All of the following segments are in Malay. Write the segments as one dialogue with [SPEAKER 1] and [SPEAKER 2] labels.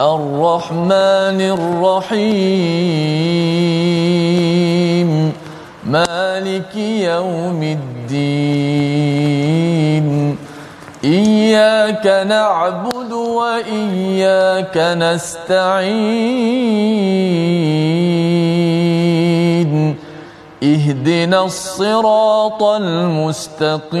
[SPEAKER 1] الرحمن الرحيم. مالك يوم الدين. إياك نعبد وإياك نستعين. اهدنا الصراط المستقيم.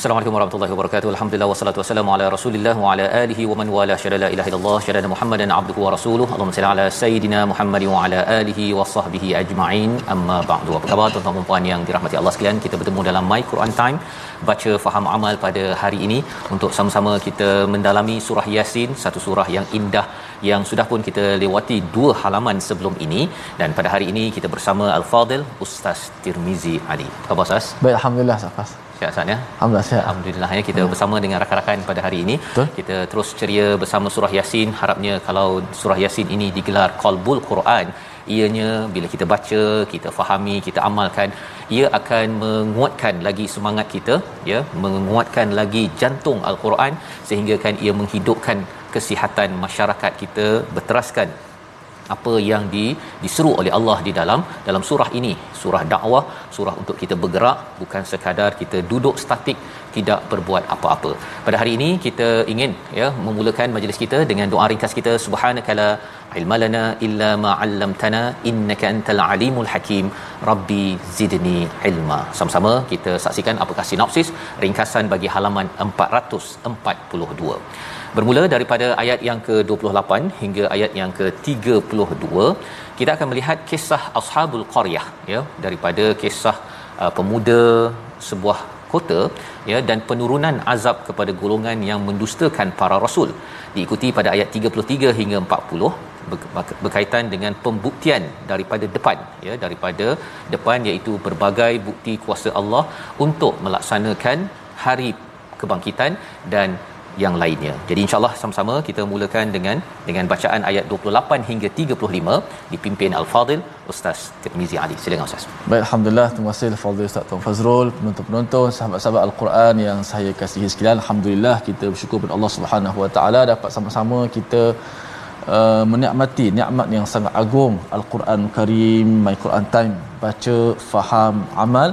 [SPEAKER 2] Assalamualaikum warahmatullahi wabarakatuh. Alhamdulillah wassalatu wassalamu ala Rasulillah wa ala alihi wa man wala syada la ilaha illallah syada Muhammadan abduhu wa rasuluh. Allahumma salli ala sayidina Muhammad wa ala alihi wa sahbihi ajma'in. Amma ba'du. Apa khabar tuan-tuan dan puan yang dirahmati Allah sekalian? Kita bertemu dalam My Quran Time baca faham amal pada hari ini untuk sama-sama kita mendalami surah Yasin, satu surah yang indah yang sudah pun kita lewati dua halaman sebelum ini dan pada hari ini kita bersama Al-Fadil Ustaz Tirmizi Ali. Apa khabar Ustaz?
[SPEAKER 1] Baik, Alhamdulillah Safas.
[SPEAKER 2] Sihat Ustaz ya?
[SPEAKER 1] Alhamdulillah sihat.
[SPEAKER 2] Alhamdulillah ya kita bersama dengan rakan-rakan pada hari ini.
[SPEAKER 1] Betul.
[SPEAKER 2] Kita terus ceria bersama surah Yasin. Harapnya kalau surah Yasin ini digelar Qalbul Quran, ianya bila kita baca, kita fahami, kita amalkan, ia akan menguatkan lagi semangat kita, ya, menguatkan lagi jantung Al-Quran sehingga kan ia menghidupkan kesihatan masyarakat kita berteraskan apa yang di, diseru oleh Allah di dalam dalam surah ini. Surah dakwah surah untuk kita bergerak bukan sekadar kita duduk statik tidak berbuat apa-apa. Pada hari ini kita ingin ya memulakan majlis kita dengan doa ringkas kita. Subhanakala ilmalana illa ma 'allamtana innaka antal alimul hakim. Rabbi zidni ilma. Sama-sama kita saksikan apakah sinopsis ringkasan bagi halaman 442 Bermula daripada ayat yang ke-28 hingga ayat yang ke-32, kita akan melihat kisah Ashabul Qaryah ya daripada kisah uh, pemuda sebuah kota ya dan penurunan azab kepada golongan yang mendustakan para rasul. Diikuti pada ayat 33 hingga 40 berkaitan dengan pembuktian daripada depan ya daripada depan iaitu berbagai bukti kuasa Allah untuk melaksanakan hari kebangkitan dan yang lainnya. Jadi insya-Allah sama-sama kita mulakan dengan dengan bacaan ayat 28 hingga 35 dipimpin Al-Fadil Ustaz Tirmizi Ali. Silakan Ustaz.
[SPEAKER 1] Baik, Alhamdulillah. Terima kasih Fadil Ustaz Tuan Fazrul, penonton-penonton, sahabat-sahabat Al-Quran yang saya kasihi sekalian. Alhamdulillah kita bersyukur kepada Allah Subhanahu Wa Taala dapat sama-sama kita uh, menikmati nikmat yang sangat agung Al-Quran Karim, My Quran Time, baca, faham, amal.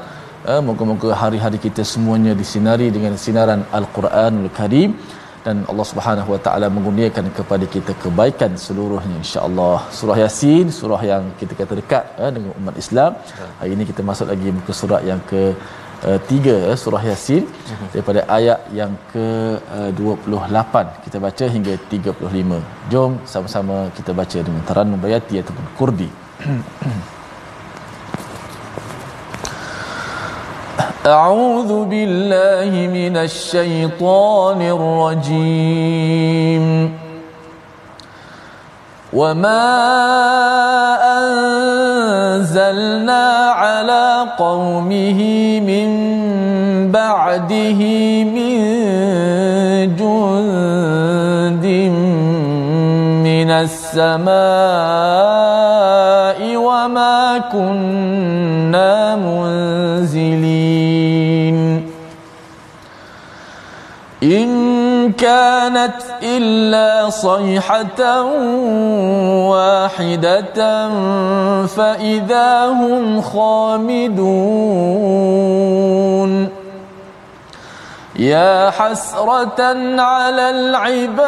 [SPEAKER 1] Uh, moga-moga hari-hari kita semuanya disinari dengan sinaran Al-Quranul Karim dan Allah Subhanahu Wa Taala mengurniakan kepada kita kebaikan seluruhnya insya-Allah. Surah Yasin, surah yang kita kata dekat uh, dengan umat Islam. Hari ini kita masuk lagi muka surat yang ke uh, tiga uh, surah Yasin daripada ayat yang ke uh, 28 kita baca hingga 35. Jom sama-sama kita baca dengan Tarannum Bayati ataupun Kurdi. أعوذ بالله من الشيطان الرجيم. وما أنزلنا على قومه من بعده من جند من السماء وما كنا منزلين. إن كانت إلا صيحة واحدة فإذا هم خامدون. يا حسرة على العباد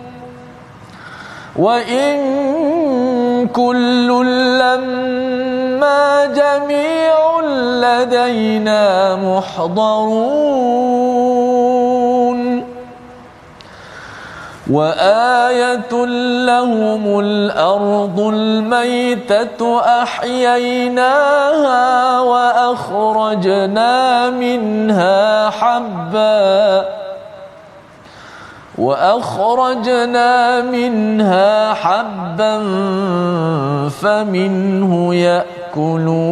[SPEAKER 1] وإن كل لما جميع لدينا محضرون. وآية لهم الأرض الميتة أحييناها وأخرجنا منها حبًّا. وأخرجنا منها حبا فمنه يأكلون.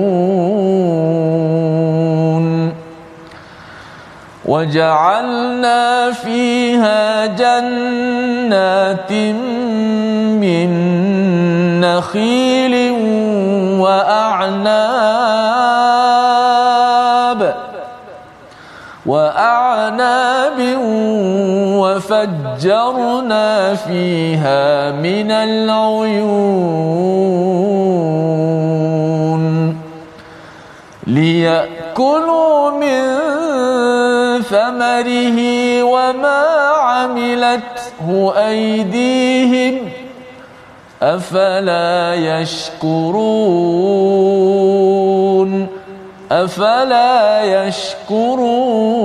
[SPEAKER 1] وجعلنا فيها جنات من نخيل وأعناب. وأعناب وفجرنا فيها من العيون ليأكلوا من ثمره وما عملته أيديهم أفلا يشكرون أفلا يشكرون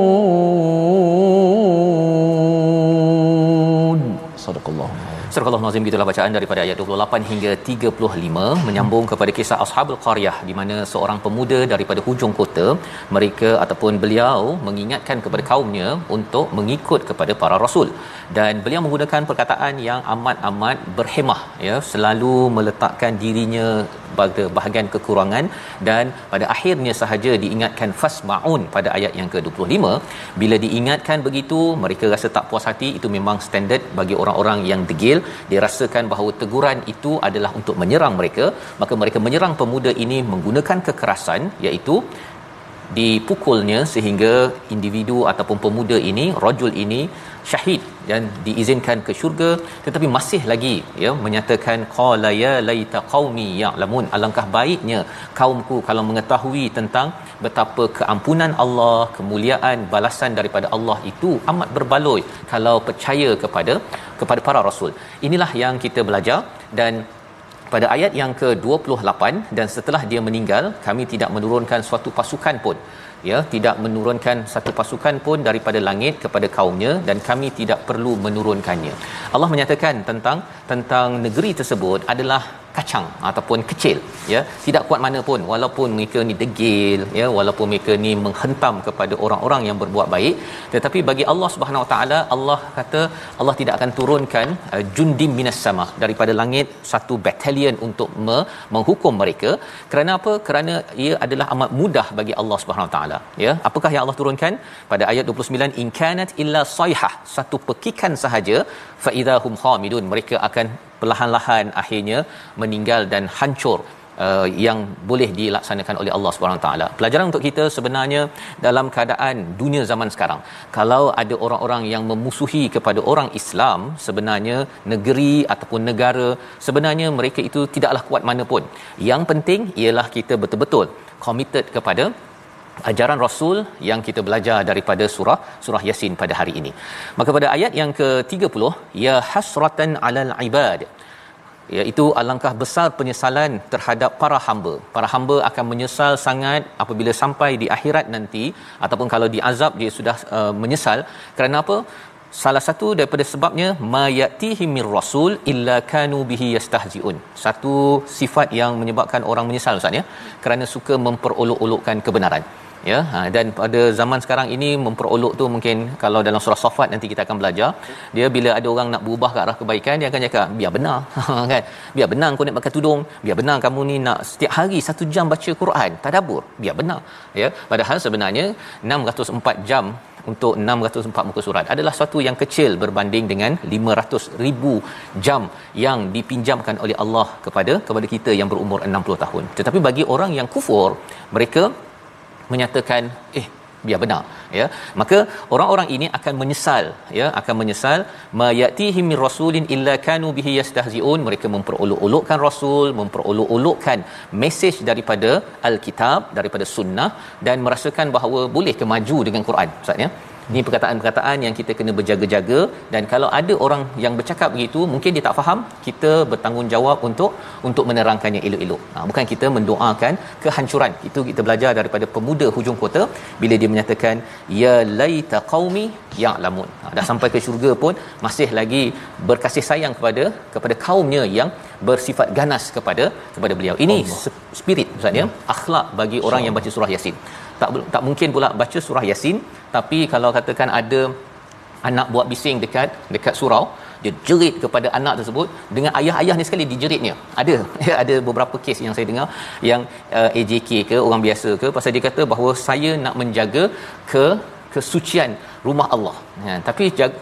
[SPEAKER 2] Surah Al-Nazim gitulah bacaan daripada ayat 28 hingga 35 menyambung kepada kisah Ashabul Qaryah di mana seorang pemuda daripada hujung kota mereka ataupun beliau mengingatkan kepada kaumnya untuk mengikut kepada para rasul dan beliau menggunakan perkataan yang amat-amat berhemah ya selalu meletakkan dirinya pada bahagian kekurangan dan pada akhirnya sahaja diingatkan fasmaun pada ayat yang ke-25. Bila diingatkan begitu mereka rasa tak puas hati. Itu memang standard bagi orang-orang yang degil. Dia rasakan bahawa teguran itu adalah untuk menyerang mereka. Maka mereka menyerang pemuda ini menggunakan kekerasan iaitu dipukulnya sehingga individu ataupun pemuda ini rajul ini syahid dan diizinkan ke syurga tetapi masih lagi ya menyatakan qala ya laita qaumi ya'lamun. Alangkah baiknya kaumku kalau mengetahui tentang betapa keampunan Allah kemuliaan balasan daripada Allah itu amat berbaloi kalau percaya kepada kepada para rasul. Inilah yang kita belajar dan pada ayat yang ke-28 dan setelah dia meninggal kami tidak menurunkan suatu pasukan pun ya tidak menurunkan satu pasukan pun daripada langit kepada kaumnya dan kami tidak perlu menurunkannya. Allah menyatakan tentang tentang negeri tersebut adalah kacang ataupun kecil ya. Tidak kuat mana pun walaupun mereka ni degil ya walaupun mereka ni menghentam kepada orang-orang yang berbuat baik. Tetapi bagi Allah Subhanahu Wa Taala Allah kata Allah tidak akan turunkan uh, jundim minas sama daripada langit satu battalion untuk me- menghukum mereka. Kerana apa? Kerana ia adalah amat mudah bagi Allah Subhanahu Wa Taala ya. Apakah yang Allah turunkan? Pada ayat 29 in kanat illa sayhah satu pekikan sahaja fa idahum khamidun mereka akan perlahan-lahan akhirnya meninggal dan hancur Uh, yang boleh dilaksanakan oleh Allah Subhanahu taala. Pelajaran untuk kita sebenarnya dalam keadaan dunia zaman sekarang. Kalau ada orang-orang yang memusuhi kepada orang Islam, sebenarnya negeri ataupun negara sebenarnya mereka itu tidaklah kuat mana pun. Yang penting ialah kita betul-betul committed kepada ajaran rasul yang kita belajar daripada surah surah yasin pada hari ini maka pada ayat yang ke-30 ya hasratan alal ibad iaitu alangkah besar penyesalan terhadap para hamba. Para hamba akan menyesal sangat apabila sampai di akhirat nanti ataupun kalau diazab dia sudah uh, menyesal kerana apa? Salah satu daripada sebabnya mayatihi mir rasul illa kanu bihi yastahziun. Satu sifat yang menyebabkan orang menyesal Ustaz ya kerana suka memperolok-olokkan kebenaran ya ha, dan pada zaman sekarang ini memperolok tu mungkin kalau dalam surah safat nanti kita akan belajar. Dia bila ada orang nak berubah ke arah kebaikan dia akan cakap biar benar. Kan? Biar benar kau nak pakai tudung. Biar benar kamu ni nak setiap hari satu jam baca Quran. Tadabbur. Biar benar. Ya padahal sebenarnya 604 jam untuk 604 muka surat adalah suatu yang kecil berbanding dengan 500 ribu jam yang dipinjamkan oleh Allah kepada kepada kita yang berumur 60 tahun. Tetapi bagi orang yang kufur mereka menyatakan eh biar benar ya. Maka orang-orang ini akan menyesal ya akan menyesal mayatihim min rasulin illa kanu bihi yastahziun. Mereka memperolok-olokkan rasul memperolok-olokkan mesej daripada alkitab daripada sunnah dan merasakan bahawa boleh ke maju dengan Quran ustaz ya ini perkataan-perkataan yang kita kena berjaga-jaga. Dan kalau ada orang yang bercakap begitu mungkin dia tak faham kita bertanggungjawab untuk untuk menerangkannya elok-elok. Ha, bukan kita mendoakan kehancuran. Itu kita belajar daripada pemuda hujung kota bila dia menyatakan ya laita qaumi ya'lamun. Ha, dah sampai ke syurga pun masih lagi berkasih sayang kepada kepada kaumnya yang bersifat ganas kepada kepada beliau. Ini Allah. spirit ustaz ya? Akhlak bagi orang yang baca surah yasin tak tak mungkin pula baca surah yasin tapi kalau katakan ada anak buat bising dekat dekat surau dia jerit kepada anak tersebut dengan ayah-ayah ni sekali dijeritnya. Ada ada beberapa kes yang saya dengar yang uh, AJK ke orang biasa ke pasal dia kata bahawa saya nak menjaga ke kesucian rumah Allah. Ya, tapi jaga,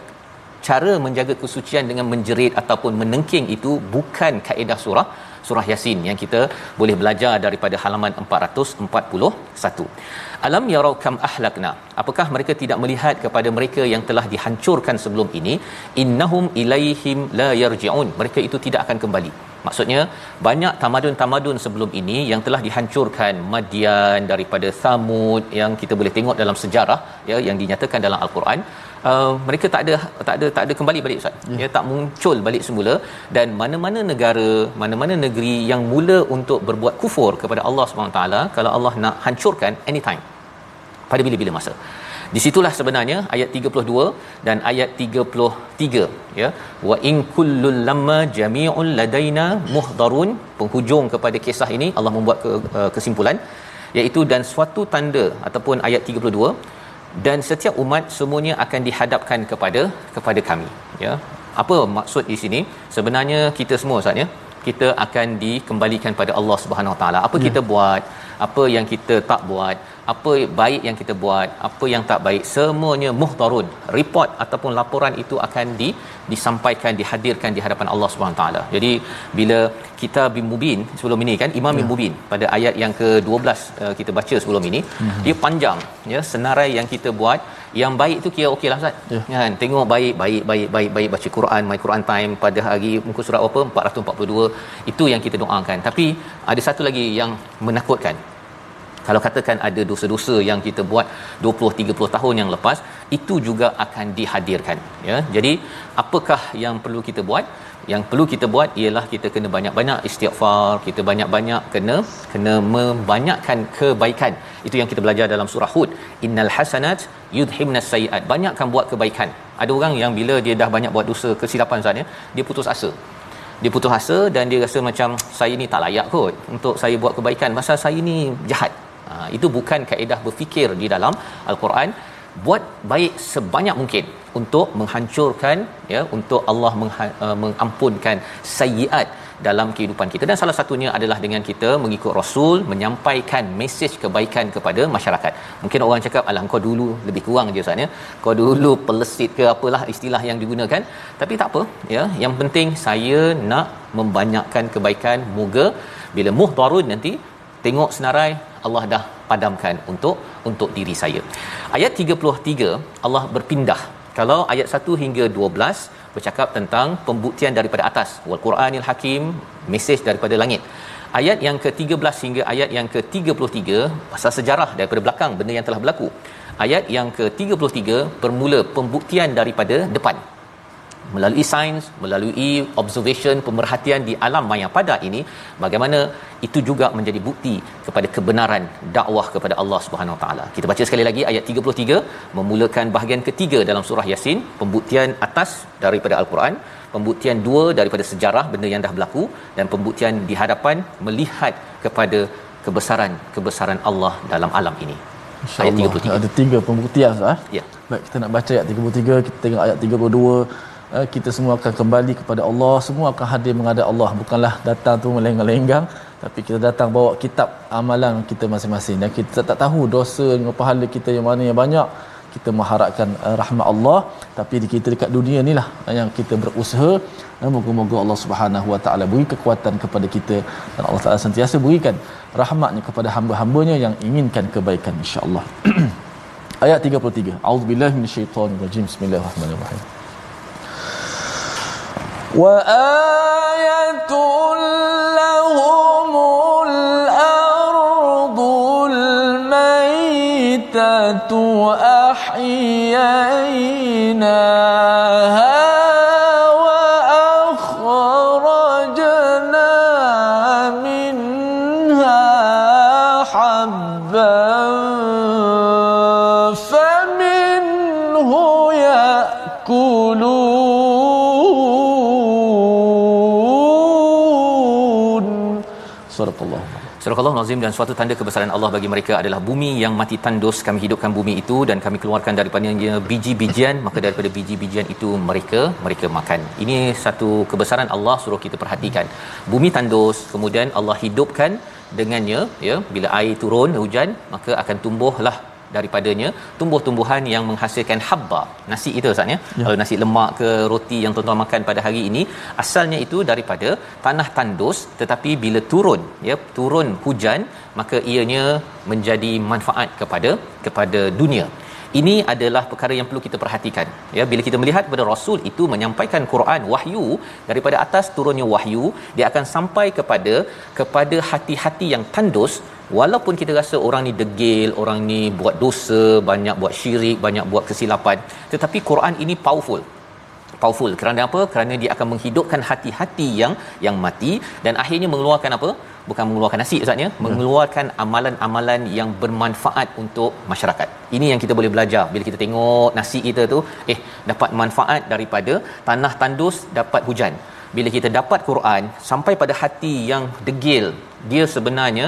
[SPEAKER 2] cara menjaga kesucian dengan menjerit ataupun menengking itu bukan kaedah surah surah yasin yang kita boleh belajar daripada halaman 441 alam yarau kam ahlakna? Apakah mereka tidak melihat kepada mereka yang telah dihancurkan sebelum ini? Innahum ilaihim la yarjiun. Mereka itu tidak akan kembali. Maksudnya banyak tamadun-tamadun sebelum ini yang telah dihancurkan. Madian daripada Samud yang kita boleh tengok dalam sejarah ya yang dinyatakan dalam al-Quran uh, mereka tak ada tak ada tak ada kembali balik ustaz. Ya. ya tak muncul balik semula. Dan mana-mana negara mana-mana negeri yang mula untuk berbuat kufur kepada Allah Subhanahu taala kalau Allah nak hancurkan anytime pada bila-bila masa. Di situlah sebenarnya ayat 32 dan ayat 33 ya. Wa in kullul lamma jami'un ladaina muhdarun penghujung kepada kisah ini Allah membuat ke, uh, kesimpulan iaitu dan suatu tanda ataupun ayat 32 dan setiap umat semuanya akan dihadapkan kepada kepada kami ya. Apa maksud di sini? Sebenarnya kita semua Ustaz ya kita akan dikembalikan pada Allah Subhanahu Wa Taala. Apa ya. kita buat apa yang kita tak buat apa baik yang kita buat apa yang tak baik semuanya muhtarun. Report ataupun laporan itu akan di disampaikan dihadirkan di hadapan Allah Subhanahu taala. Jadi bila kita bin mubin sebelum ini kan imam bin ya. mubin pada ayat yang ke-12 uh, kita baca sebelum ini hmm. dia panjang ya senarai yang kita buat. Yang baik tu kira okeylah ustaz. Ya. kan? Tengok baik baik baik baik baik baca Quran my Quran time pada hari muka surat apa? 442 itu yang kita doakan. Tapi ada satu lagi yang menakutkan kalau katakan ada dosa-dosa yang kita buat 20 30 tahun yang lepas itu juga akan dihadirkan ya. Jadi apakah yang perlu kita buat? Yang perlu kita buat ialah kita kena banyak-banyak istighfar kita banyak-banyak kena kena membanyakkan kebaikan. Itu yang kita belajar dalam surah hud. Innal hasanat yudhibnas sayiat banyakkan buat kebaikan. Ada orang yang bila dia dah banyak buat dosa kesilapan saatnya dia putus asa. Dia putus asa dan dia rasa macam saya ni tak layak kot untuk saya buat kebaikan. Pasal saya ni jahat Ha, itu bukan kaedah berfikir di dalam al-Quran buat baik sebanyak mungkin untuk menghancurkan ya untuk Allah mengha- uh, mengampunkan sayyiat dalam kehidupan kita dan salah satunya adalah dengan kita mengikut rasul menyampaikan mesej kebaikan kepada masyarakat. Mungkin orang cakap alah kau dulu lebih kurang je Ustaz ya. Kau dulu pelesit ke apalah istilah yang digunakan. Tapi tak apa ya. Yang penting saya nak membanyakkan kebaikan moga bila muhdarun nanti tengok senarai Allah dah padamkan untuk untuk diri saya. Ayat 33 Allah berpindah. Kalau ayat 1 hingga 12 bercakap tentang pembuktian daripada atas, wal Quranil Hakim, mesej daripada langit. Ayat yang ke-13 hingga ayat yang ke-33 pasal sejarah daripada belakang benda yang telah berlaku. Ayat yang ke-33 bermula pembuktian daripada depan melalui sains, melalui observation, pemerhatian di alam maya pada ini, bagaimana itu juga menjadi bukti kepada kebenaran dakwah kepada Allah Subhanahu taala. Kita baca sekali lagi ayat 33 memulakan bahagian ketiga dalam surah Yasin, pembuktian atas daripada al-Quran, pembuktian dua daripada sejarah benda yang dah berlaku dan pembuktian di hadapan melihat kepada kebesaran kebesaran Allah dalam alam ini.
[SPEAKER 1] Ayat 33. Ada tiga pembuktian sah. Ya. Baik, kita nak baca ayat 33, kita tengok ayat 32 Eh, kita semua akan kembali kepada Allah semua akan hadir menghadap Allah bukanlah datang tu melenggang-lenggang tapi kita datang bawa kitab amalan kita masing-masing dan kita tak tahu dosa dengan pahala kita yang mana yang banyak kita mengharapkan uh, rahmat Allah tapi di kita dekat dunia ni lah yang kita berusaha dan moga-moga Allah Subhanahu Wa Taala beri kekuatan kepada kita dan Allah Taala sentiasa berikan rahmatnya kepada hamba-hambanya yang inginkan kebaikan insya-Allah. Ayat 33. A'udzubillahi minasyaitonirrajim. Bismillahirrahmanirrahim. وآية لهم الأرض
[SPEAKER 2] الميتة أحيا Nazim dan suatu tanda kebesaran Allah bagi mereka adalah bumi yang mati tandus kami hidupkan bumi itu dan kami keluarkan daripadanya biji-bijian maka daripada biji-bijian itu mereka mereka makan. Ini satu kebesaran Allah suruh kita perhatikan. Bumi tandus kemudian Allah hidupkan dengannya ya bila air turun hujan maka akan tumbuhlah daripadanya tumbuh-tumbuhan yang menghasilkan habba. Nasi itu ustaz ya? Kalau nasi lemak ke roti yang tuan-tuan makan pada hari ini asalnya itu daripada tanah tandus tetapi bila turun ya turun hujan maka ianya menjadi manfaat kepada kepada dunia. Ini adalah perkara yang perlu kita perhatikan ya. Bila kita melihat kepada rasul itu menyampaikan Quran wahyu daripada atas turunnya wahyu dia akan sampai kepada kepada hati-hati yang tandus walaupun kita rasa orang ni degil orang ni buat dosa banyak buat syirik banyak buat kesilapan tetapi Quran ini powerful. Powerful. Kerana apa? Kerana dia akan menghidupkan hati-hati yang yang mati dan akhirnya mengeluarkan apa? Bukan mengeluarkan nasi ustaznya hmm. mengeluarkan amalan-amalan yang bermanfaat untuk masyarakat. Ini yang kita boleh belajar. Bila kita tengok nasi kita tu eh dapat manfaat daripada tanah tandus dapat hujan. Bila kita dapat Quran sampai pada hati yang degil dia sebenarnya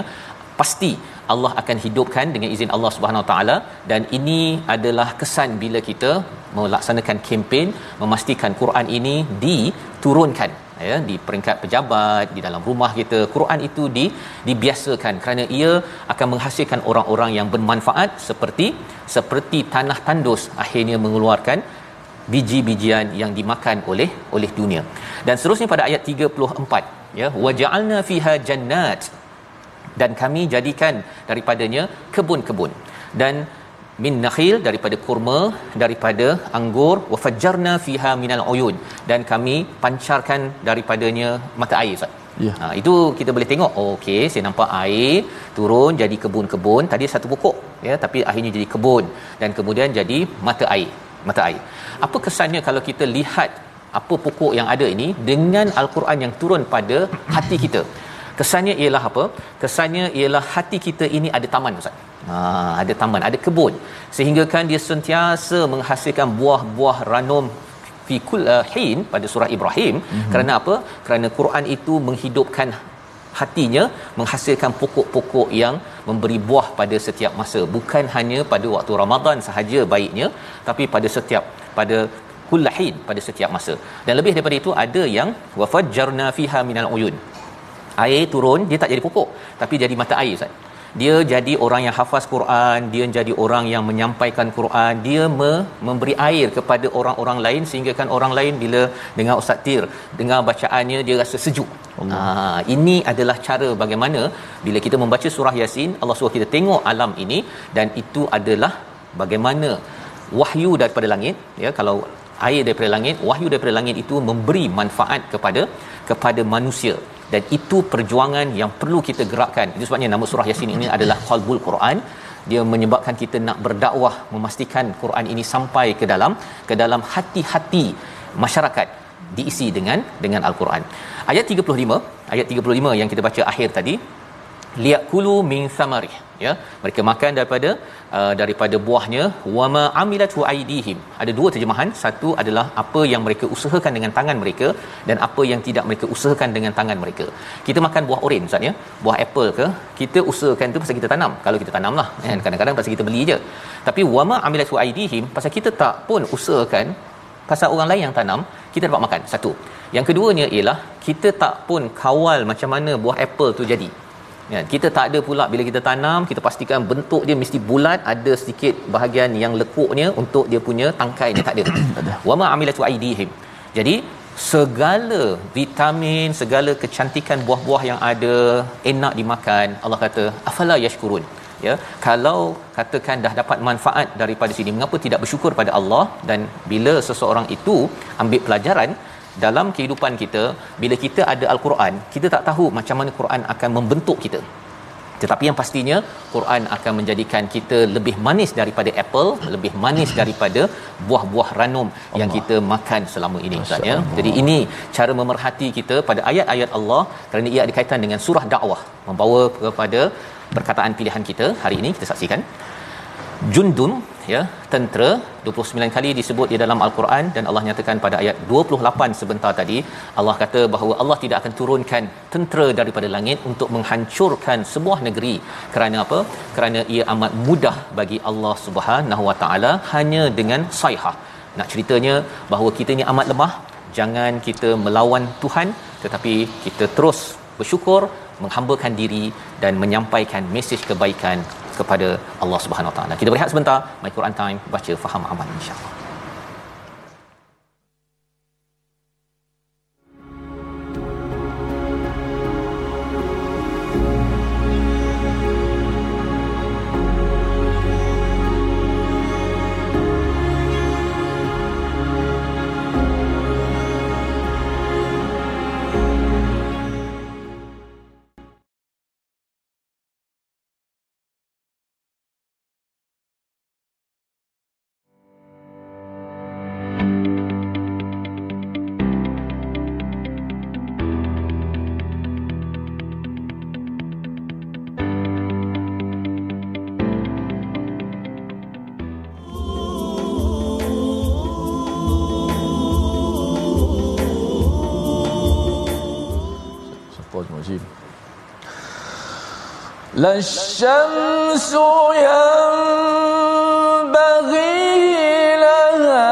[SPEAKER 2] pasti Allah akan hidupkan dengan izin Allah Subhanahu Wa Taala. Dan ini adalah kesan bila kita melaksanakan kempen memastikan Quran ini diturunkan ya di peringkat pejabat di dalam rumah kita. Quran itu di dibiasakan kerana ia akan menghasilkan orang-orang yang bermanfaat seperti seperti tanah tandus akhirnya mengeluarkan biji-bijian yang dimakan oleh oleh dunia. Dan seterusnya pada ayat 34 ya waja'alna fiha jannat dan kami jadikan daripadanya kebun-kebun. Dan min nakhil daripada kurma daripada anggur wa fajjarna fiha minal uyun. Dan kami pancarkan daripadanya mata air Ustaz.
[SPEAKER 1] Ya.
[SPEAKER 2] Ha, itu kita boleh tengok oh, okey saya nampak air turun jadi kebun-kebun. Tadi satu pokok ya tapi akhirnya jadi kebun. Dan kemudian jadi mata air mata air. Apa kesannya kalau kita lihat apa pokok yang ada ini dengan al-Quran yang turun pada hati kita kesannya ialah apa? Kesannya ialah hati kita ini ada taman ustaz. Ha ada taman ada kebun. Sehingga kan dia sentiasa menghasilkan buah-buah ranum fi kul hin pada surah Ibrahim. Mm-hmm. kerana apa? Kerana Quran itu menghidupkan hatinya menghasilkan pokok-pokok yang memberi buah pada setiap masa. Bukan hanya pada waktu Ramadan sahaja baiknya tapi pada setiap pada kullahin pada setiap masa. Dan lebih daripada itu ada yang wafajjarna fiha minal uyun air turun dia tak jadi pokok. Tapi jadi mata air Ustaz. Dia jadi orang yang hafaz Quran dia jadi orang yang menyampaikan Quran. Dia me- memberi air kepada orang-orang lain sehingga kan orang lain bila dengar Ustaz Tir dengar bacaannya dia rasa sejuk. Ha, ini adalah cara bagaimana bila kita membaca surah Yasin Allah suruh kita tengok alam ini dan itu adalah bagaimana wahyu daripada langit ya kalau air daripada langit wahyu daripada langit itu memberi manfaat kepada kepada manusia dan itu perjuangan yang perlu kita gerakkan itu sebabnya nama surah yasin ini adalah qalbul quran dia menyebabkan kita nak berdakwah memastikan Quran ini sampai ke dalam ke dalam hati-hati masyarakat diisi dengan dengan al-Quran. Ayat 35, ayat 35 yang kita baca akhir tadi liyakulu min samarih ya. Mereka makan daripada uh, daripada buahnya. Wama amilatu aidihim ada dua terjemahan. Satu adalah apa yang mereka usahakan dengan tangan mereka dan apa yang tidak mereka usahakan dengan tangan mereka. Kita makan buah oren ustaz ya. Buah apple ke kita usahakan tu pasal kita tanam. Kalau kita tanamlah kan. Kadang-kadang pasal kita beli je. Tapi wama amilatu aidihim pasal kita tak pun usahakan pasal orang lain yang tanam kita dapat makan. Satu. Yang keduanya ialah kita tak pun kawal macam mana buah apple tu jadi Ya, kita tak ada pula bila kita tanam, kita pastikan bentuk dia mesti bulat, ada sedikit bahagian yang lekuknya untuk dia punya tangkai dia tak ada. Wa ma amilatu aidihim. Jadi segala vitamin, segala kecantikan buah-buah yang ada enak dimakan, Allah kata afala yashkurun. Ya, kalau katakan dah dapat manfaat daripada sini, mengapa tidak bersyukur pada Allah dan bila seseorang itu ambil pelajaran dalam kehidupan kita bila kita ada al-Quran kita tak tahu macam mana Quran akan membentuk kita. Tetapi yang pastinya Quran akan menjadikan kita lebih manis daripada apple lebih manis daripada buah-buah ranum Allah. yang kita makan selama ini Ustaz ya. Jadi ini cara memerhati kita pada ayat-ayat Allah kerana ia ada kaitan dengan surah dakwah membawa kepada perkataan pilihan kita hari ini. Kita saksikan. Jundun ya tentera 29 kali disebut di dalam al-Quran dan Allah nyatakan pada ayat 28 sebentar tadi Allah kata bahawa Allah tidak akan turunkan tentera daripada langit untuk menghancurkan sebuah negeri. Kerana apa? Kerana ia amat mudah bagi Allah Subhanahu Wa Taala hanya dengan saihah. Nak ceritanya bahawa kita ni amat lemah jangan kita melawan Tuhan tetapi kita terus bersyukur menghambakan diri dan menyampaikan mesej kebaikan kepada Allah Subhanahu Wa Taala. Kita berehat sebentar, My Quran Time baca faham aman insya-Allah.
[SPEAKER 1] لا ينبغي لها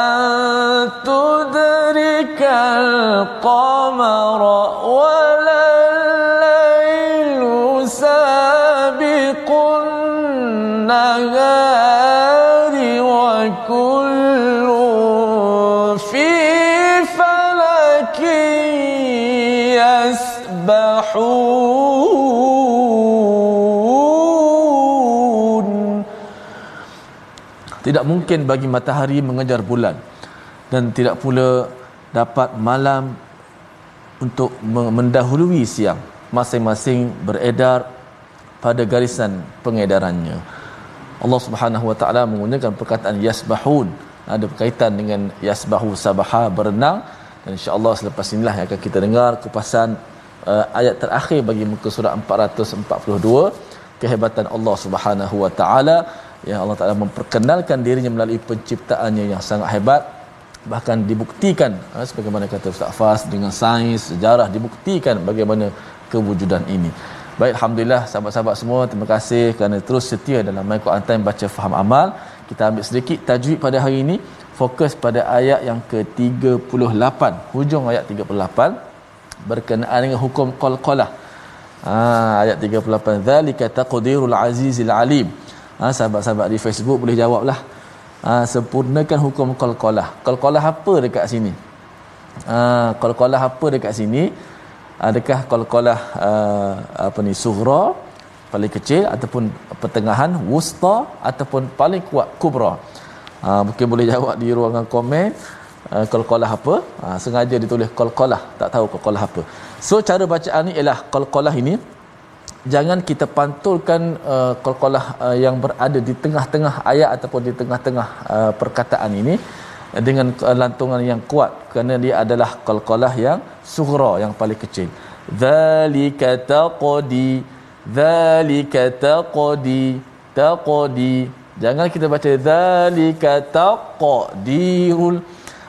[SPEAKER 1] أن تدرك القمر ولا الليل سابق النهار. Tidak mungkin bagi matahari mengejar bulan. Dan tidak pula dapat malam untuk mendahului siang. Masing-masing beredar pada garisan pengedarannya. Allah Subhanahu wa taala menggunakan perkataan yasbahun. Ada berkaitan dengan yasbahu sabaha berenang. Dan insya-Allah selepas inilah yang akan kita dengar kupasan uh, ayat terakhir bagi muka surat 442 kehebatan Allah Subhanahu wa taala yang Allah Taala memperkenalkan dirinya melalui penciptaannya yang sangat hebat bahkan dibuktikan ha, sebagaimana kata Ustaz Fas dengan sains sejarah dibuktikan bagaimana kewujudan ini. Baik alhamdulillah sahabat-sahabat semua terima kasih kerana terus setia dalam My Quran Time baca faham amal. Kita ambil sedikit tajwid pada hari ini fokus pada ayat yang ke-38 hujung ayat 38 berkenaan dengan hukum qalqalah. Ha, ayat 38 zalika taqdirul azizil alim ha, sahabat-sahabat di Facebook boleh jawablah ha, sempurnakan hukum qalqalah. Qalqalah apa dekat sini? Ha, qalqalah apa dekat sini? Adakah qalqalah uh, apa ni sughra paling kecil ataupun pertengahan wusta ataupun paling kuat kubra? Ha, mungkin boleh jawab di ruangan komen uh, qalqalah apa? Ha, sengaja ditulis qalqalah tak tahu qalqalah apa. So cara bacaan ni ialah qalqalah ini jangan kita pantulkan uh, qalqalah uh, yang berada di tengah-tengah ayat ataupun di tengah-tengah uh, perkataan ini dengan uh, lantungan yang kuat kerana dia adalah qalqalah yang sughra yang paling kecil. Zalika taqdi zalika taqdi taqdi jangan kita baca zalika taqdirul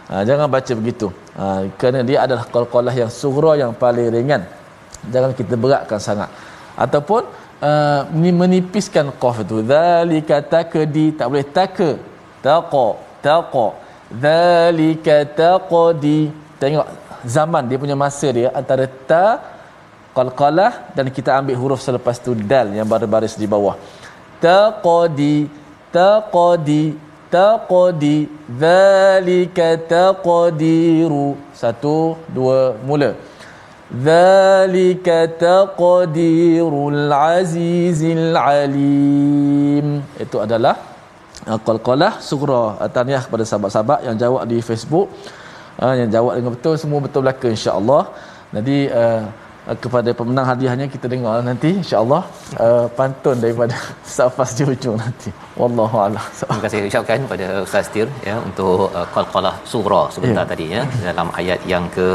[SPEAKER 1] ha, jangan baca begitu. Ha, kerana dia adalah qalqalah yang sughra yang paling ringan. Jangan kita beratkan sangat ataupun uh, menipiskan qaf itu. Zalika takdi tak boleh taka. Taqa taqa zalika taqdi tengok zaman dia punya masa dia antara ta qalqalah dan kita ambil huruf selepas tu dal yang baris-baris di bawah. Taqadi taqadi taqadi zalika taqdiru satu dua mula zalika taqdirul azizil alim itu adalah uh, qalqalah surah tahniah kepada sahabat-sahabat yang jawab di Facebook. Uh, yang jawab dengan betul semua betul belaka insya-Allah. Jadi uh, uh, kepada pemenang hadiahnya kita dengar nanti insyaallah. Uh, pantun daripada Safas di hujung nanti. Wallahu a'lam.
[SPEAKER 2] Terima kasih ucapkan pada Ustaz Tir ya untuk uh, qalqalah surah sebentar yeah. tadi ya dalam ayat yang ke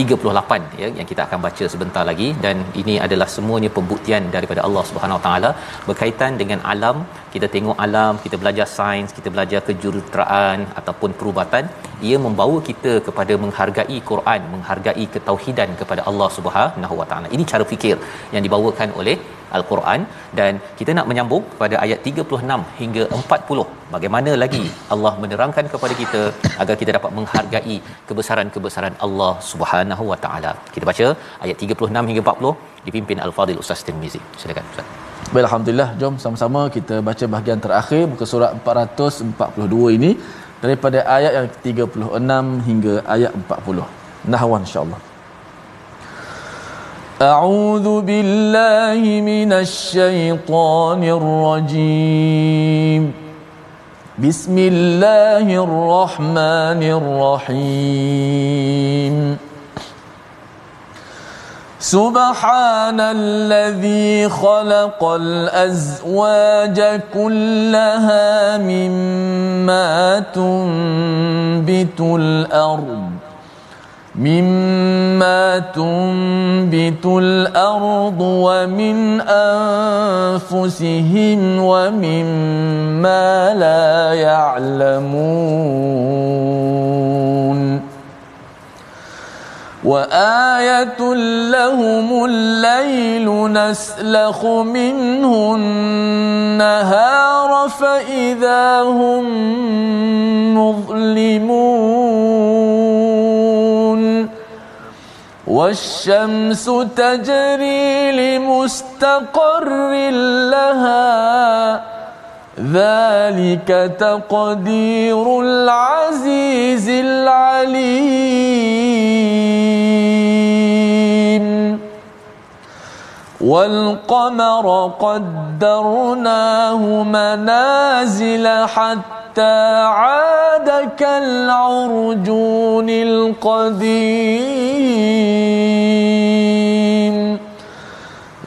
[SPEAKER 2] 38 ya yang kita akan baca sebentar lagi. Dan ini adalah semuanya pembuktian daripada Allah Subhanahu Taala berkaitan dengan alam. Kita tengok alam kita belajar sains kita belajar kejuruteraan ataupun perubatan ia membawa kita kepada menghargai Quran menghargai ketauhidan kepada Allah Subhanahu Wa Taala ini cara fikir yang dibawakan oleh Al-Quran dan kita nak menyambung pada ayat 36 hingga 40 bagaimana lagi Allah menerangkan kepada kita agar kita dapat menghargai kebesaran-kebesaran Allah Subhanahu Wa Taala. Kita baca ayat 36 hingga 40 dipimpin Al-Fadil Ustaz Tirmizi. Silakan Ustaz.
[SPEAKER 1] Baik, Alhamdulillah. Jom sama-sama kita baca bahagian terakhir muka surat 442 ini daripada ayat yang 36 hingga ayat 40. Nahwan insya-Allah. أعوذ بالله من الشيطان الرجيم بسم الله الرحمن الرحيم سبحان الذي خلق الأزواج كلها مما تنبت الأرض مما تنبت الأرض ومن أنفسهم ومما لا يعلمون. وآية لهم الليل نسلخ منه النهار فإذا هم مظلمون والشمس تجري لمستقر لها ذلك تقدير العزيز العليم. والقمر قدرناه منازل حتى عاد كالعرجون القديم.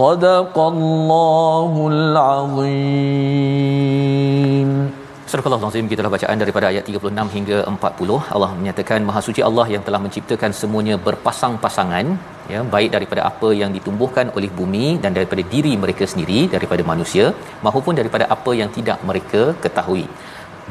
[SPEAKER 1] صدق الله العظيم
[SPEAKER 2] Surah Al-Azim kita bacaan daripada ayat 36 hingga 40 Allah menyatakan Maha Suci Allah yang telah menciptakan semuanya berpasang-pasangan ya baik daripada apa yang ditumbuhkan oleh bumi dan daripada diri mereka sendiri daripada manusia maupun daripada apa yang tidak mereka ketahui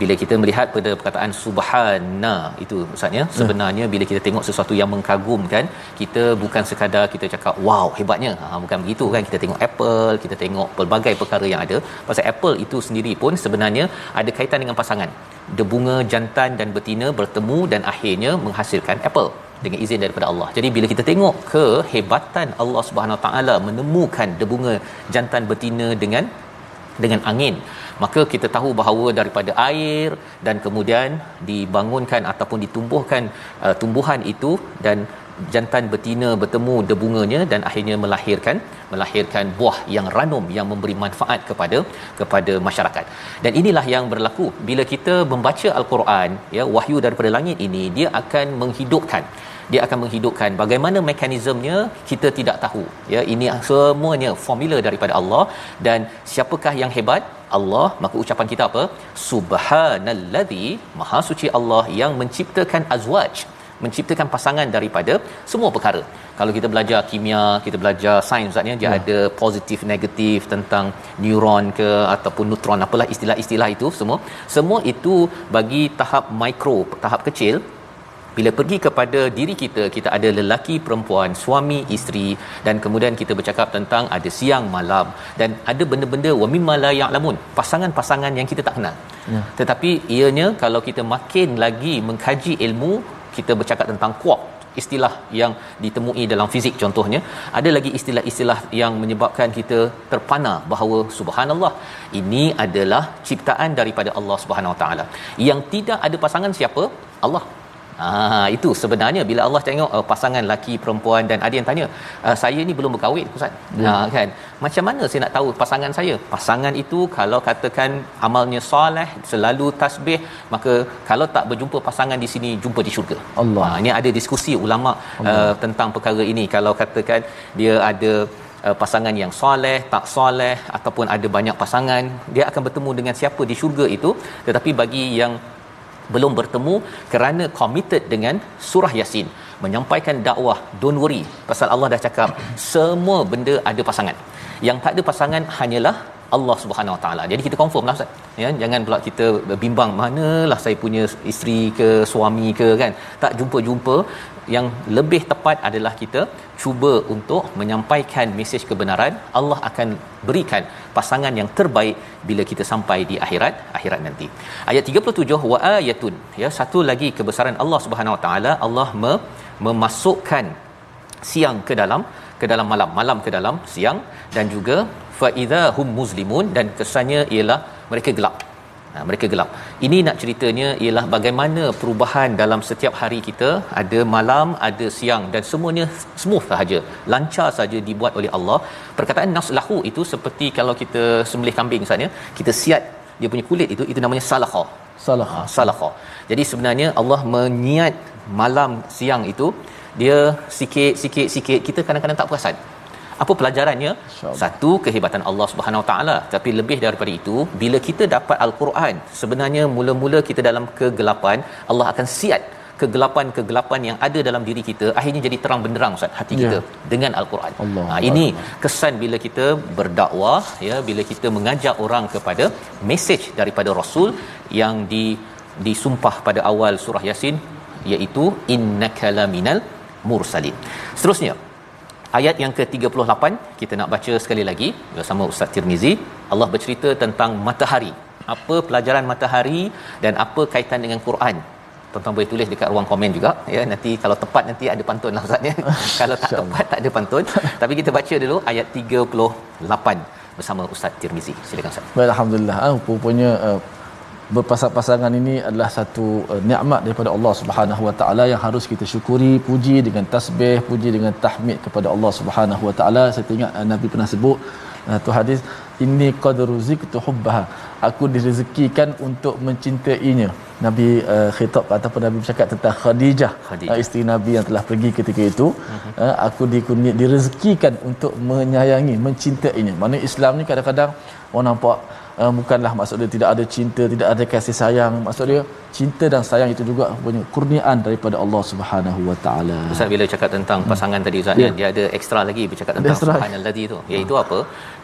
[SPEAKER 2] bila kita melihat pada perkataan subhana itu maksudnya ya. sebenarnya bila kita tengok sesuatu yang mengagumkan kita bukan sekadar kita cakap wow hebatnya ha bukan begitu kan kita tengok apple kita tengok pelbagai perkara yang ada pasal apple itu sendiri pun sebenarnya ada kaitan dengan pasangan debunga jantan dan betina bertemu dan akhirnya menghasilkan apple dengan izin daripada Allah. Jadi bila kita tengok kehebatan Allah Subhanahu Taala menemukan debunga jantan betina dengan dengan angin maka kita tahu bahawa daripada air dan kemudian dibangunkan ataupun ditumbuhkan uh, tumbuhan itu dan jantan betina bertemu debunganya dan akhirnya melahirkan melahirkan buah yang ranum yang memberi manfaat kepada kepada masyarakat. Dan inilah yang berlaku bila kita membaca al-Quran ya wahyu daripada langit ini dia akan menghidupkan dia akan menghidupkan. Bagaimana mekanismenya kita tidak tahu. Ya ini semuanya formula daripada Allah. Dan siapakah yang hebat? Allah. Maka ucapan kita apa? Subhanallazi maha suci Allah yang menciptakan azwaj menciptakan pasangan daripada semua perkara. Kalau kita belajar kimia kita belajar sains ustaz ya dia ya. ada positif negatif tentang neuron ke ataupun neutron apalah istilah-istilah itu semua. Semua itu bagi tahap mikro tahap kecil bila pergi kepada diri kita kita ada lelaki perempuan suami isteri dan kemudian kita bercakap tentang ada siang malam dan ada benda-benda wa mimma la ya'lamun pasangan-pasangan yang kita tak kenal. Ya. tetapi ianya kalau kita makin lagi mengkaji ilmu kita bercakap tentang kuak istilah yang ditemui dalam fizik contohnya ada lagi istilah-istilah yang menyebabkan kita terpana bahawa subhanallah ini adalah ciptaan daripada Allah Subhanahu Wa Taala. Yang tidak ada pasangan siapa? Allah Ah itu sebenarnya bila Allah tengok uh, pasangan laki perempuan dan ada yang tanya uh, saya ni belum berkahwin ustaz. Hmm. Ha kan. Macam mana saya nak tahu pasangan saya? Pasangan itu kalau katakan amalnya soleh, selalu tasbih, maka kalau tak berjumpa pasangan di sini jumpa di syurga. Allah. Ha ini ada diskusi ulama uh, tentang perkara ini. Kalau katakan dia ada uh, pasangan yang soleh, tak soleh ataupun ada banyak pasangan, dia akan bertemu dengan siapa di syurga itu. Tetapi bagi yang belum bertemu kerana committed dengan surah yasin menyampaikan dakwah don't worry pasal Allah dah cakap semua benda ada pasangan yang tak ada pasangan hanyalah Allah Subhanahu Wa Taala. Jadi kita confirm lah Ustaz. Ya, jangan pula kita bimbang manalah saya punya isteri ke suami ke kan. Tak jumpa-jumpa yang lebih tepat adalah kita cuba untuk menyampaikan mesej kebenaran. Allah akan berikan pasangan yang terbaik bila kita sampai di akhirat akhirat nanti. Ayat 37 wa ayatun. Ya satu lagi kebesaran Allah Subhanahu Wa Taala. Allah me- memasukkan siang ke dalam ke dalam malam malam ke dalam siang dan juga fa idza hum muslimun dan kesannya ialah mereka gelap Nah, mereka gelap. Ini nak ceritanya ialah bagaimana perubahan dalam setiap hari kita, ada malam, ada siang dan semuanya smooth sahaja. Lancar saja dibuat oleh Allah. Perkataan naslahu itu seperti kalau kita sembelih kambing misalnya, kita siat dia punya kulit itu itu namanya salakha. Salakha. Ha, salakha. Jadi sebenarnya Allah menyiat malam siang itu dia sikit sikit sikit kita kadang-kadang tak perasan apa pelajarannya satu kehebatan Allah Subhanahu taala tapi lebih daripada itu bila kita dapat al-Quran sebenarnya mula-mula kita dalam kegelapan Allah akan siat kegelapan-kegelapan yang ada dalam diri kita akhirnya jadi terang benderang ustaz hati ya. kita dengan al-Quran. Allah. Ha ini kesan bila kita berdakwah ya bila kita mengajak orang kepada mesej daripada Rasul yang di disumpah pada awal surah Yasin iaitu innaka laminal mursalin. Seterusnya ayat yang ke-38 kita nak baca sekali lagi. Bersama Ustaz Tirmizi Allah bercerita tentang matahari. Apa pelajaran matahari dan apa kaitan dengan Quran? Tuan-tuan boleh tulis dekat ruang komen juga. Ya nanti kalau tepat nanti ada pantun lah Ustaz ya. Kalau tak tepat tak ada pantun. Tapi kita baca dulu ayat 38 bersama Ustaz Tirmizi. Silakan Ustaz.
[SPEAKER 1] Baik, alhamdulillah. Ah rupanya uh, berpasang-pasangan ini adalah satu uh, nikmat daripada Allah Subhanahu Wa Taala yang harus kita syukuri, puji dengan tasbih, puji dengan tahmid kepada Allah Subhanahu Wa Taala. Saya ingat uh, Nabi pernah sebut uh, hadis inni qad ruziktu hubbaha aku direzekikan untuk mencintainya nabi uh, khitab ataupun nabi bercakap tentang khadijah, khadijah. Uh, isteri nabi yang telah pergi ketika itu uh-huh. uh, aku dikurni direzekikan untuk menyayangi mencintainya mana Islam ni kadang-kadang orang nampak uh, bukanlah maksud dia tidak ada cinta tidak ada kasih sayang maksud dia cinta dan sayang itu juga punya kurniaan daripada Allah Subhanahu wa taala
[SPEAKER 2] Ustaz bila cakap tentang hmm. pasangan hmm. tadi Ustaz yeah. dia ada ekstra lagi bercakap tentang subhanallazi tu iaitu apa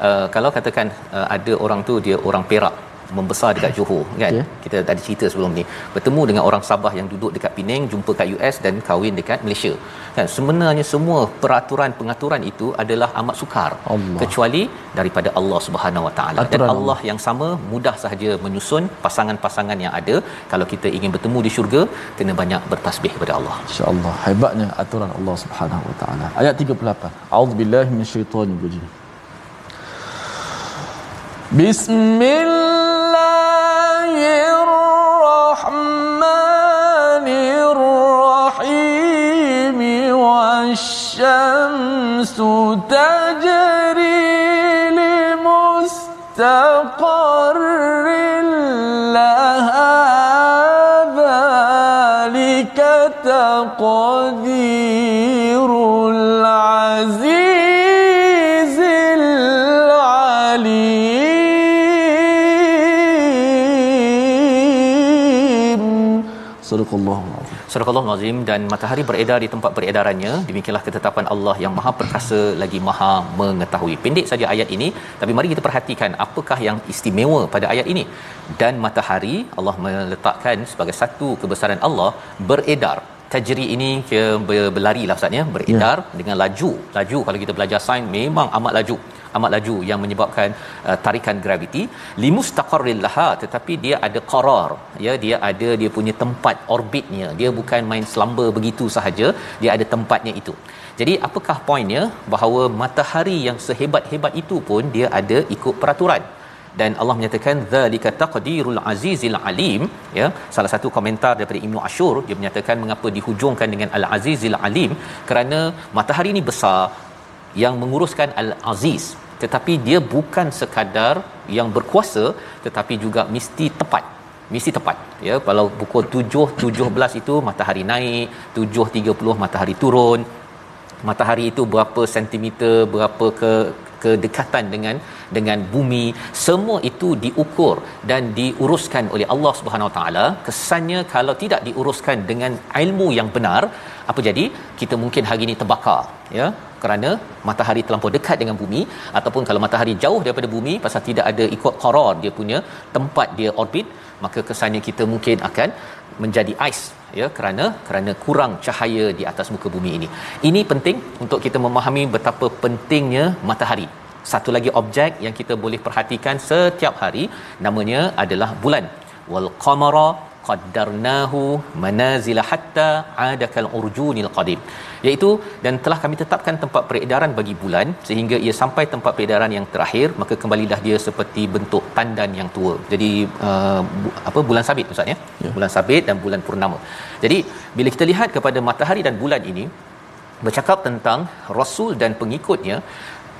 [SPEAKER 2] uh, kalau katakan uh, ada orang tu dia orang Perak membesar dekat Johor kan? Yeah. kita ada cerita sebelum ni. Bertemu dengan orang Sabah yang duduk dekat Penang jumpa kat US dan kahwin dekat Malaysia. Kan? Sebenarnya semua peraturan pengaturan itu adalah amat sukar. Allah. kecuali daripada Allah Subhanahu Wa Taala. Dan Allah yang sama mudah sahaja menyusun pasangan-pasangan yang ada. Kalau kita ingin bertemu di syurga kena banyak bertasbih kepada Allah.
[SPEAKER 1] Insyaallah. Hebatnya aturan Allah Subhanahu Wa Taala. Ayat 38 a'udzubillahi minasyaitonir بسم الله الرحمن الرحيم والشمس تجري لمستقر لها ذلك تقدير Sadaqallah
[SPEAKER 2] Sadaqallah Azim dan matahari beredar di tempat beredarannya demikianlah ketetapan Allah yang maha perkasa lagi maha mengetahui. Pendek saja ayat ini tapi mari kita perhatikan apakah yang istimewa pada ayat ini. Dan matahari Allah meletakkan sebagai satu kebesaran Allah beredar. Tajri ini ke berlari lah Ustaz ya. Beredar ya. dengan laju. Laju kalau kita belajar sains memang amat laju amat laju yang menyebabkan uh, tarikan graviti. Limustaqarril laha tetapi dia ada qarar. Ya dia ada dia punya tempat orbitnya. Dia bukan main selamba begitu sahaja. Dia ada tempatnya itu. Jadi apakah poinnya? Bahawa matahari yang sehebat-hebat itu pun dia ada ikut peraturan. Dan Allah menyatakan zalika taqdirul azizil alim. Ya salah satu komentar daripada Ibnu Ashur dia menyatakan mengapa dihujungkan dengan al azizil alim? Kerana matahari ini besar yang menguruskan al aziz tetapi dia bukan sekadar yang berkuasa tetapi juga mesti tepat. Mesti tepat ya. Kalau pukul 7 17 itu matahari naik 7.30 matahari turun. Matahari itu berapa sentimeter berapa ke kedekatan dengan dengan bumi. Semua itu diukur dan diuruskan oleh Allah Subhanahu Taala. Kesannya kalau tidak diuruskan dengan ilmu yang benar apa jadi? Kita mungkin hari ini terbakar ya. Kerana matahari terlampau dekat dengan bumi ataupun kalau matahari jauh daripada bumi pasal tidak ada ikut qarar dia punya tempat dia orbit maka kesannya kita mungkin akan menjadi ais ya kerana kerana kurang cahaya di atas muka bumi ini. Ini penting untuk kita memahami betapa pentingnya matahari. Satu lagi objek yang kita boleh perhatikan setiap hari namanya adalah bulan. Wal qamara qaddarnahu manazila hatta adakal urjunil qadim. Iaitu dan telah kami tetapkan tempat peredaran bagi bulan sehingga ia sampai tempat peredaran yang terakhir maka kembalilah dia seperti bentuk tandan yang tua. Jadi uh, bu, apa bulan sabit ustaz ya? ya. Bulan sabit dan bulan purnama. Jadi bila kita lihat kepada matahari dan bulan ini bercakap tentang rasul dan pengikutnya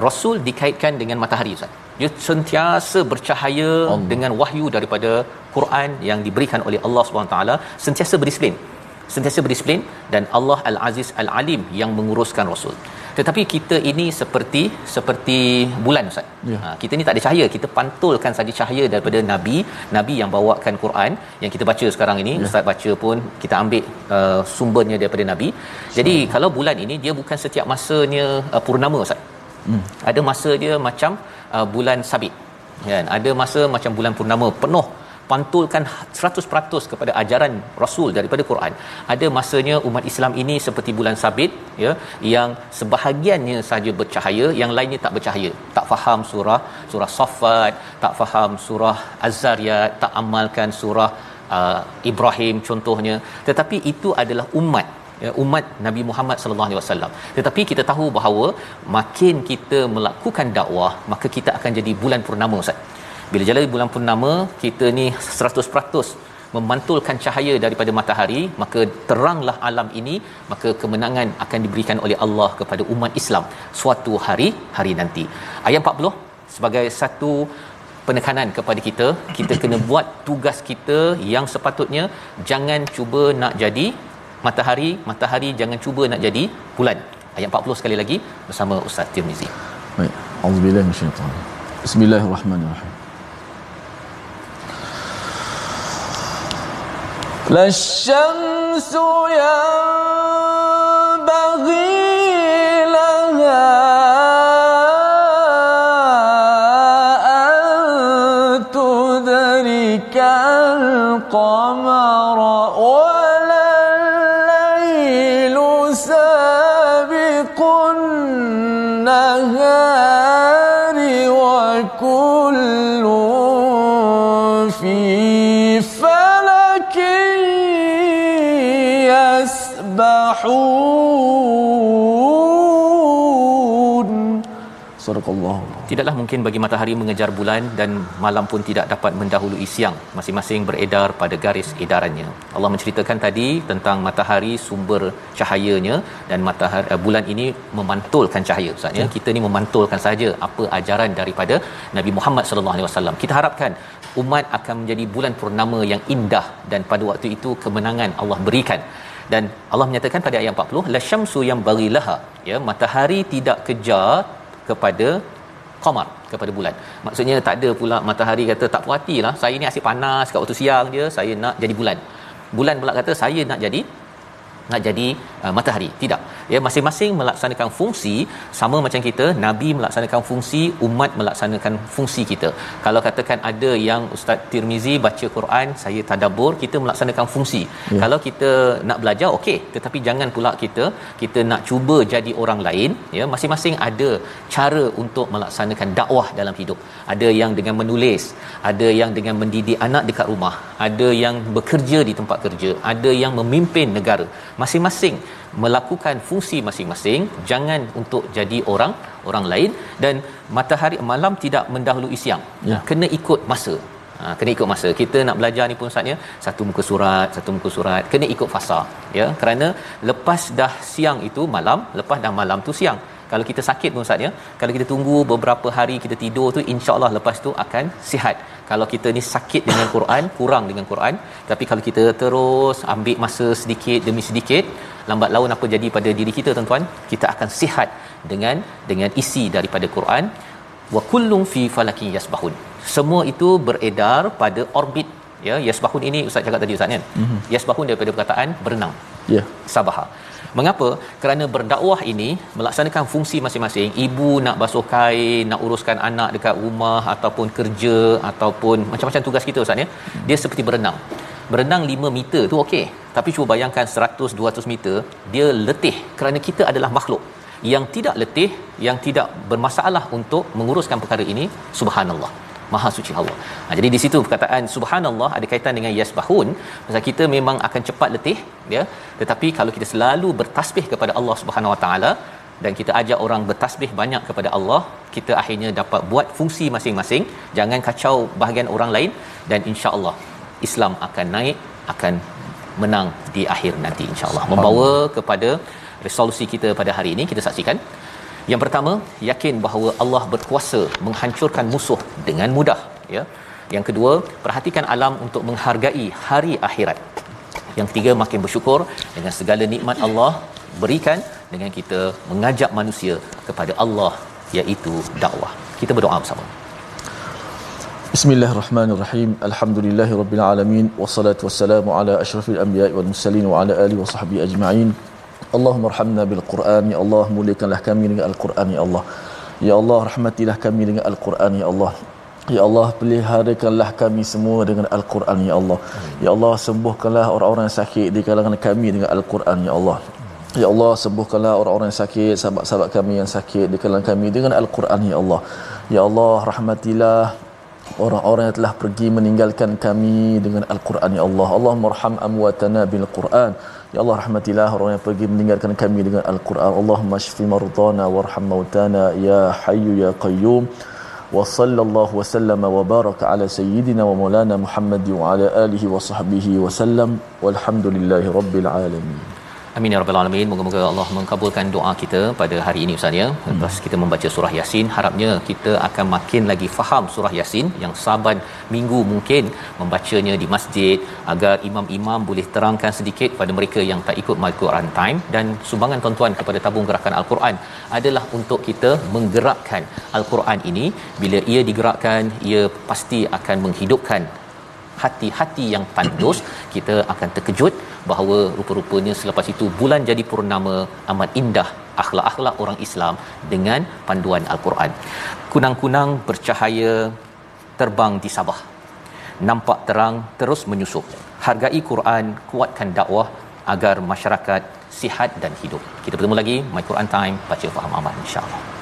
[SPEAKER 2] rasul dikaitkan dengan matahari ustaz dia sentiasa bercahaya Allah. dengan wahyu daripada Quran yang diberikan oleh Allah taala sentiasa berdisiplin sentiasa berdisiplin dan Allah Al-Aziz Al-Alim yang menguruskan rasul tetapi kita ini seperti seperti bulan ustaz. Ya. Ha, kita ni tak ada cahaya, kita pantulkan saja cahaya daripada nabi, nabi yang bawakan Quran yang kita baca sekarang ini, ya. ustaz baca pun kita ambil uh, sumbernya daripada nabi. Jadi so. kalau bulan ini dia bukan setiap masanya uh, purnama ustaz. Hmm. Ada masa dia macam uh, bulan sabit. Kan? Ada masa macam bulan purnama penuh pantulkan 100% kepada ajaran Rasul daripada Quran. Ada masanya umat Islam ini seperti bulan sabit ya yang sebahagiannya saja bercahaya, yang lainnya tak bercahaya. Tak faham surah surah Saffat, tak faham surah Az-Zariyat, tak amalkan surah uh, Ibrahim contohnya. Tetapi itu adalah umat ya, umat Nabi Muhammad sallallahu alaihi wasallam. Tetapi kita tahu bahawa makin kita melakukan dakwah, maka kita akan jadi bulan purnama Ustaz. Bila jalan bulan purnama, kita ni 100% memantulkan cahaya daripada matahari, maka teranglah alam ini, maka kemenangan akan diberikan oleh Allah kepada umat Islam suatu hari hari nanti. Ayat 40 sebagai satu penekanan kepada kita, kita kena buat tugas kita yang sepatutnya jangan cuba nak jadi matahari, matahari jangan cuba nak jadi bulan. Ayat 40 sekali lagi bersama Ustaz Tirmizi.
[SPEAKER 1] Baik. Auzubillahi minasyaitanir. Bismillahirrahmanirrahim. لا الشمس ينبغي Sadaqallah.
[SPEAKER 2] Tidaklah mungkin bagi matahari mengejar bulan dan malam pun tidak dapat mendahului siang. Masing-masing beredar pada garis edarannya. Allah menceritakan tadi tentang matahari sumber cahayanya dan matahari uh, eh, bulan ini memantulkan cahaya. Ustaz ya. ya. Kita ni memantulkan saja apa ajaran daripada Nabi Muhammad sallallahu alaihi wasallam. Kita harapkan umat akan menjadi bulan purnama yang indah dan pada waktu itu kemenangan Allah berikan dan Allah menyatakan pada ayat 40 la syamsu yang barilaha ya matahari tidak kejar kepada qamar kepada bulan. Maksudnya tak ada pula matahari kata tak puas hatilah saya ni asyik panas kat waktu siang je saya nak jadi bulan. Bulan pula kata saya nak jadi nak jadi uh, matahari. Tidak. Ya masing-masing melaksanakan fungsi sama macam kita nabi melaksanakan fungsi umat melaksanakan fungsi kita. Kalau katakan ada yang ustaz Tirmizi baca Quran saya tadabbur kita melaksanakan fungsi. Ya. kalau kita nak belajar okey. Tetapi jangan pula kita kita nak cuba jadi orang lain ya masing-masing ada cara untuk melaksanakan dakwah dalam hidup. Ada yang dengan menulis ada yang dengan mendidik anak dekat rumah ada yang bekerja di tempat kerja ada yang memimpin negara masing-masing melakukan fungsi masing-masing jangan untuk jadi orang orang lain dan matahari malam tidak mendahului siang ya. kena ikut masa Ha, kena ikut masa. Kita nak belajar ni pun saatnya satu muka surat, satu muka surat, kena ikut fasa. Ya, kerana lepas dah siang itu malam, lepas dah malam tu siang. Kalau kita sakit pun saatnya, kalau kita tunggu beberapa hari kita tidur tu insya-Allah lepas tu akan sihat. Kalau kita ni sakit dengan Quran, kurang dengan Quran, tapi kalau kita terus ambil masa sedikit demi sedikit, lambat laun apa jadi pada diri kita tuan-tuan kita akan sihat dengan dengan isi daripada Quran. Wa kullum fi falaki yasbahun. Semua itu beredar pada orbit ya. Yasbahun ini ustaz cakap tadi ustaz kan? Mm-hmm. yasbahun daripada perkataan berenang.
[SPEAKER 1] ya yeah.
[SPEAKER 2] sabaha mengapa? Kerana berdakwah ini melaksanakan fungsi masing-masing. Ibu nak basuh kain nak uruskan anak dekat rumah ataupun kerja ataupun macam-macam tugas kita ustaz ya. Dia seperti berenang. Berenang 5 meter tu okey. Tapi cuba bayangkan 100 200 meter dia letih kerana kita adalah makhluk. Yang tidak letih yang tidak bermasalah untuk menguruskan perkara ini subhanallah maha suci Allah. Ha, jadi di situ perkataan subhanallah ada kaitan dengan yasbahun. Pasal kita memang akan cepat letih ya. Tetapi kalau kita selalu bertasbih kepada Allah Subhanahu Wa Taala dan kita ajak orang bertasbih banyak kepada Allah kita akhirnya dapat buat fungsi masing-masing. Jangan kacau bahagian orang lain dan insya-Allah Islam akan naik akan menang di akhir nanti insya-Allah. Membawa kepada resolusi kita pada hari ini kita saksikan yang pertama yakin bahawa Allah berkuasa menghancurkan musuh dengan mudah ya. Yang kedua perhatikan alam untuk menghargai hari akhirat. Yang ketiga makin bersyukur dengan segala nikmat Allah berikan dengan kita mengajak manusia kepada Allah iaitu dakwah. Kita berdoa bersama.
[SPEAKER 1] Bismillahirrahmanirrahim. Alhamdulillahirabbil alamin. Wassalatu wassalamu ala asyrafil anbiya'i wal mursalin wa ala alihi washabbihi ajma'in. Allahumma rahmna bil Quran ya Allah muliakanlah kami dengan Al-Quran ya Allah. Ya Allah rahmatilah kami dengan Al-Quran ya Allah. Ya Allah peliharakanlah kami semua dengan Al-Quran ya Allah. Ya Allah sembuhkanlah orang-orang yang sakit di kalangan kami dengan Al-Quran ya Allah. Ya Allah sembuhkanlah orang-orang yang sakit, sahabat-sahabat kami yang sakit di kalangan kami dengan Al-Quran ya Allah. Ya Allah rahmatilah orang-orang yang telah pergi meninggalkan kami dengan Al-Quran ya Allah. Allahumma arham amwatana bil Quran. Ya Allah rahmatilah orang yang pergi meninggalkan kami dengan Al-Quran. Allahumma shfi mardana warham mautana ya hayyu ya qayyum. Wa sallallahu wa sallama wa baraka ala sayyidina wa maulana Muhammad wa ala alihi wa sahbihi wa sallam. Walhamdulillahi rabbil alamin.
[SPEAKER 2] Amin ya rabbal alamin. Moga-moga Allah mengabulkan doa kita pada hari ini Ustaz ya. Lepas hmm. kita membaca surah Yasin, harapnya kita akan makin lagi faham surah Yasin yang saban minggu mungkin membacanya di masjid agar imam-imam boleh terangkan sedikit kepada mereka yang tak ikut My Quran Time dan sumbangan tuan-tuan kepada tabung gerakan Al-Quran adalah untuk kita menggerakkan Al-Quran ini bila ia digerakkan ia pasti akan menghidupkan hati-hati yang tandus kita akan terkejut bahawa rupa-rupanya selepas itu bulan jadi purnama amat indah akhlak-akhlak orang Islam dengan panduan al-Quran. Kunang-kunang bercahaya terbang di Sabah. Nampak terang terus menyusup. Hargai Quran, kuatkan dakwah agar masyarakat sihat dan hidup. Kita bertemu lagi My Quran Time baca faham amal insya-Allah.